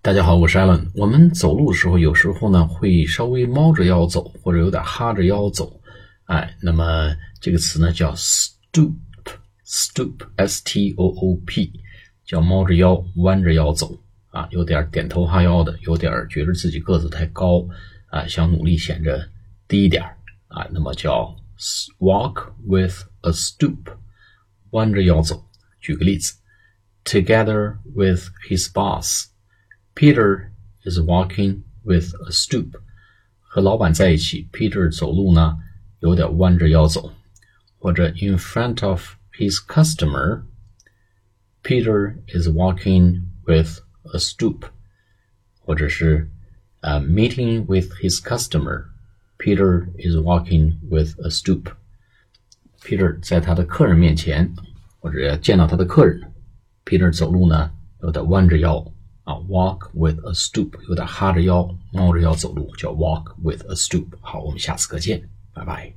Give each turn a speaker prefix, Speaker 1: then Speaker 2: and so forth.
Speaker 1: 大家好，我是 Allen。我们走路的时候，有时候呢会稍微猫着腰走，或者有点哈着腰走。哎，那么这个词呢叫 stoop，stoop，s t o o p，叫猫着腰、弯着腰走啊，有点点头哈腰的，有点觉得自己个子太高啊，想努力显着低一点啊，那么叫 walk with a stoop，弯着腰走。举个例子，together with his boss。Peter is walking with a stoop。和老板在一起，Peter 走路呢有点弯着腰走。或者 in front of his customer, Peter is walking with a stoop。或者是呃 meeting with his customer, Peter is walking with a stoop。Peter 在他的客人面前，或者见到他的客人，Peter 走路呢有点弯着腰。 啊，walk with a stoop，有点哈着腰、猫着腰走路，叫 walk with a stoop。好，我们下次课见，拜拜。